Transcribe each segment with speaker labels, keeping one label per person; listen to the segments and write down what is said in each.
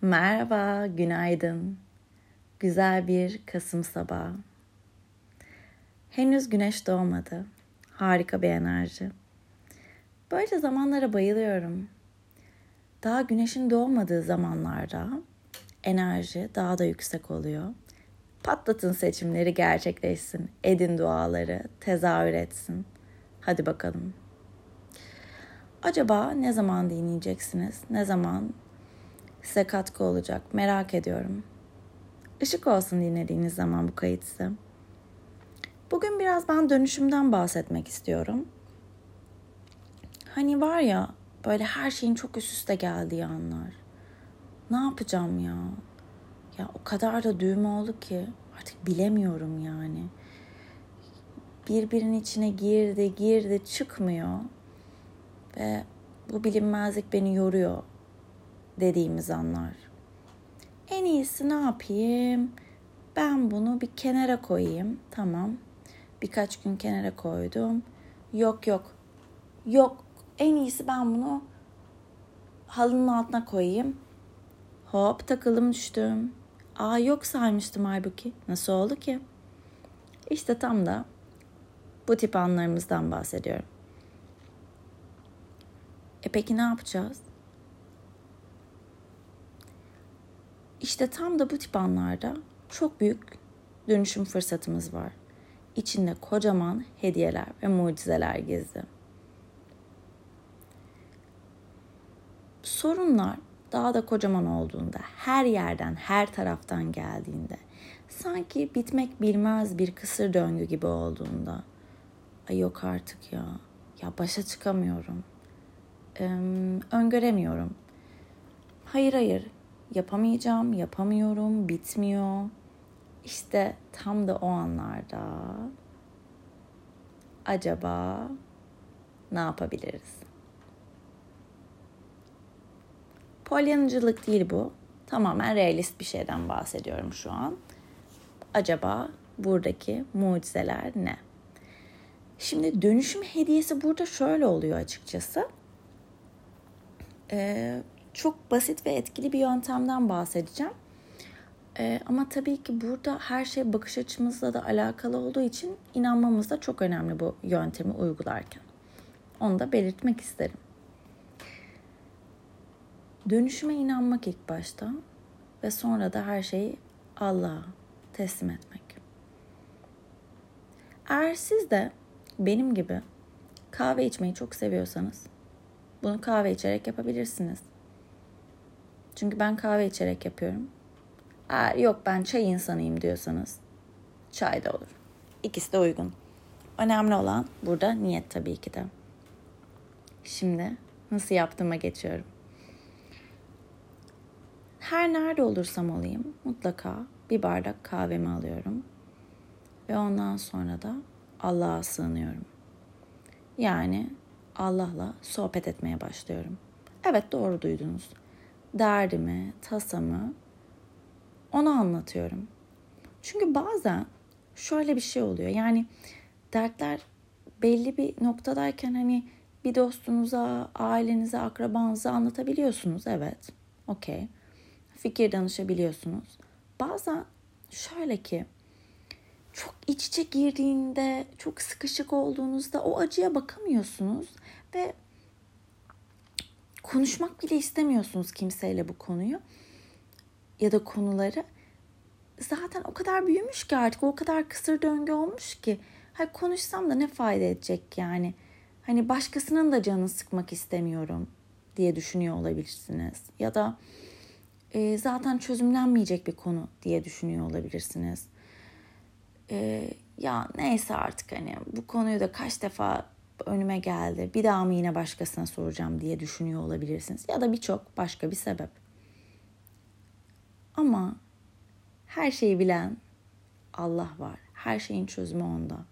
Speaker 1: Merhaba, günaydın. Güzel bir Kasım sabahı. Henüz güneş doğmadı. Harika bir enerji. Böyle zamanlara bayılıyorum. Daha güneşin doğmadığı zamanlarda enerji daha da yüksek oluyor. Patlatın seçimleri gerçekleşsin. Edin duaları, tezahür etsin. Hadi bakalım. Acaba ne zaman dinleyeceksiniz? Ne zaman size katkı olacak? Merak ediyorum. Işık olsun dinlediğiniz zaman bu kayıt size. Bugün biraz ben dönüşümden bahsetmek istiyorum. Hani var ya böyle her şeyin çok üst üste geldiği anlar. Ne yapacağım ya? Ya o kadar da düğüm oldu ki artık bilemiyorum yani. Birbirinin içine girdi, girdi, çıkmıyor. Ve bu bilinmezlik beni yoruyor dediğimiz anlar. En iyisi ne yapayım? Ben bunu bir kenara koyayım. Tamam. Birkaç gün kenara koydum. Yok yok. Yok. En iyisi ben bunu halının altına koyayım. Hop takılım düştüm. Aa yok saymıştım halbuki. Nasıl oldu ki? İşte tam da bu tip anlarımızdan bahsediyorum. E peki ne yapacağız? İşte tam da bu tip anlarda çok büyük dönüşüm fırsatımız var. İçinde kocaman hediyeler ve mucizeler gizli. Sorunlar daha da kocaman olduğunda, her yerden, her taraftan geldiğinde, sanki bitmek bilmez bir kısır döngü gibi olduğunda, ay yok artık ya, ya başa çıkamıyorum, ee, öngöremiyorum. Hayır hayır, yapamayacağım, yapamıyorum, bitmiyor. İşte tam da o anlarda acaba ne yapabiliriz? Polyanıcılık değil bu. Tamamen realist bir şeyden bahsediyorum şu an. Acaba buradaki mucizeler ne? Şimdi dönüşüm hediyesi burada şöyle oluyor açıkçası. Ee, çok basit ve etkili bir yöntemden bahsedeceğim. Ee, ama tabii ki burada her şey bakış açımızla da alakalı olduğu için inanmamız da çok önemli bu yöntemi uygularken. Onu da belirtmek isterim. Dönüşüme inanmak ilk başta ve sonra da her şeyi Allah'a teslim etmek. Eğer siz de benim gibi kahve içmeyi çok seviyorsanız bunu kahve içerek yapabilirsiniz. Çünkü ben kahve içerek yapıyorum. Eğer yok ben çay insanıyım diyorsanız çay da olur. İkisi de uygun. Önemli olan burada niyet tabii ki de. Şimdi nasıl yaptığıma geçiyorum. Her nerede olursam olayım mutlaka bir bardak kahvemi alıyorum. Ve ondan sonra da Allah'a sığınıyorum. Yani Allah'la sohbet etmeye başlıyorum. Evet doğru duydunuz. Derdimi, tasamı ona anlatıyorum. Çünkü bazen şöyle bir şey oluyor. Yani dertler belli bir noktadayken hani bir dostunuza, ailenize, akrabanıza anlatabiliyorsunuz. Evet. Okey fikir danışabiliyorsunuz. Bazen şöyle ki çok iç içe girdiğinde, çok sıkışık olduğunuzda o acıya bakamıyorsunuz ve konuşmak bile istemiyorsunuz kimseyle bu konuyu ya da konuları. Zaten o kadar büyümüş ki artık o kadar kısır döngü olmuş ki hay konuşsam da ne fayda edecek yani. Hani başkasının da canını sıkmak istemiyorum diye düşünüyor olabilirsiniz. Ya da e, zaten çözümlenmeyecek bir konu diye düşünüyor olabilirsiniz. E, ya neyse artık hani bu konuyu da kaç defa önüme geldi. Bir daha mı yine başkasına soracağım diye düşünüyor olabilirsiniz. Ya da birçok başka bir sebep. Ama her şeyi bilen Allah var. Her şeyin çözümü onda.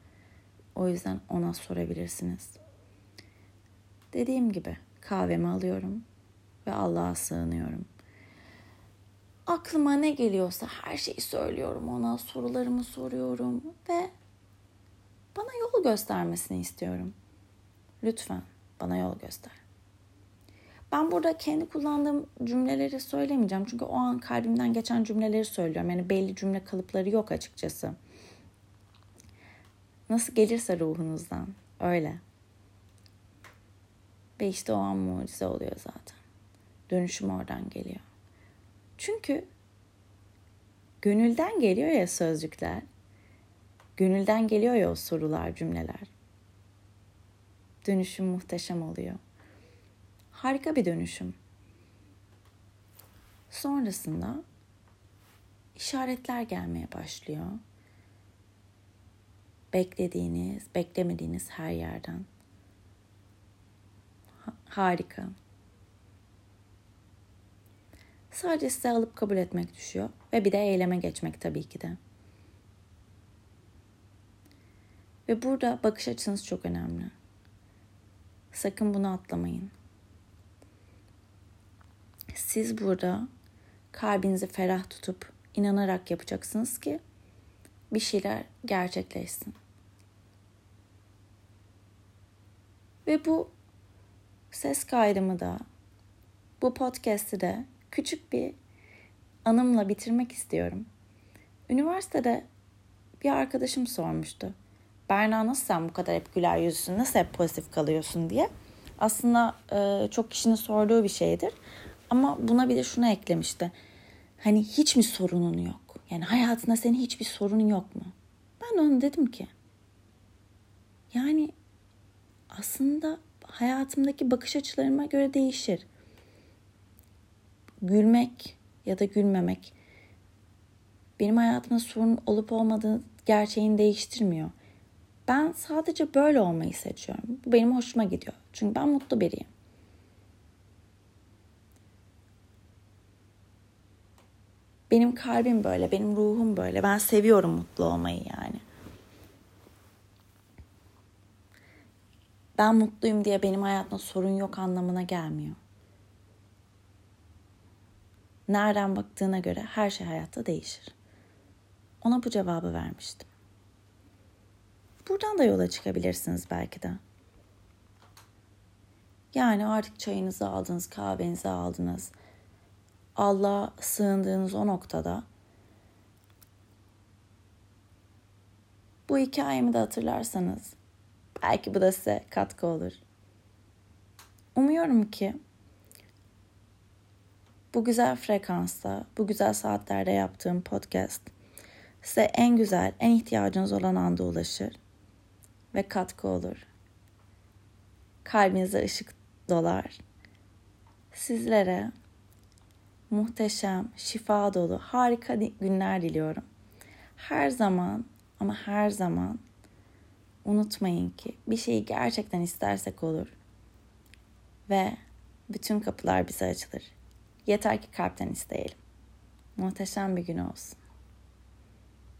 Speaker 1: O yüzden ona sorabilirsiniz. Dediğim gibi kahvemi alıyorum ve Allah'a sığınıyorum. Aklıma ne geliyorsa her şeyi söylüyorum ona, sorularımı soruyorum ve bana yol göstermesini istiyorum. Lütfen bana yol göster. Ben burada kendi kullandığım cümleleri söylemeyeceğim. Çünkü o an kalbimden geçen cümleleri söylüyorum. Yani belli cümle kalıpları yok açıkçası. Nasıl gelirse ruhunuzdan. Öyle. Ve işte o an mucize oluyor zaten. Dönüşüm oradan geliyor. Çünkü gönülden geliyor ya sözcükler. Gönülden geliyor ya o sorular, cümleler. Dönüşüm muhteşem oluyor. Harika bir dönüşüm. Sonrasında işaretler gelmeye başlıyor. Beklediğiniz, beklemediğiniz her yerden. Harika. Sadece size alıp kabul etmek düşüyor ve bir de eyleme geçmek tabii ki de. Ve burada bakış açınız çok önemli. Sakın bunu atlamayın. Siz burada kalbinizi ferah tutup inanarak yapacaksınız ki bir şeyler gerçekleşsin. Ve bu ses kaydımı da bu podcast'i de küçük bir anımla bitirmek istiyorum. Üniversitede bir arkadaşım sormuştu. Berna nasıl sen bu kadar hep güler yüzlüsün, nasıl hep pozitif kalıyorsun diye. Aslında e, çok kişinin sorduğu bir şeydir. Ama buna bir de şunu eklemişti. Hani hiç mi sorunun yok? Yani hayatında senin hiçbir sorunun yok mu? Ben ona dedim ki yani aslında hayatımdaki bakış açılarıma göre değişir. Gülmek ya da gülmemek benim hayatımda sorun olup olmadığı gerçeğini değiştirmiyor. Ben sadece böyle olmayı seçiyorum. Bu benim hoşuma gidiyor. Çünkü ben mutlu biriyim. Benim kalbim böyle, benim ruhum böyle. Ben seviyorum mutlu olmayı yani. Ben mutluyum diye benim hayatımda sorun yok anlamına gelmiyor. Nereden baktığına göre her şey hayatta değişir. Ona bu cevabı vermiştim. Buradan da yola çıkabilirsiniz belki de. Yani artık çayınızı aldınız, kahvenizi aldınız. Allah'a sığındığınız o noktada bu hikayemi de hatırlarsanız belki bu da size katkı olur. Umuyorum ki bu güzel frekansta, bu güzel saatlerde yaptığım podcast size en güzel, en ihtiyacınız olan anda ulaşır ve katkı olur. Kalbinize ışık dolar. Sizlere muhteşem, şifa dolu, harika günler diliyorum. Her zaman ama her zaman unutmayın ki bir şeyi gerçekten istersek olur. Ve bütün kapılar bize açılır. Yeter ki kalpten isteyelim. Muhteşem bir gün olsun.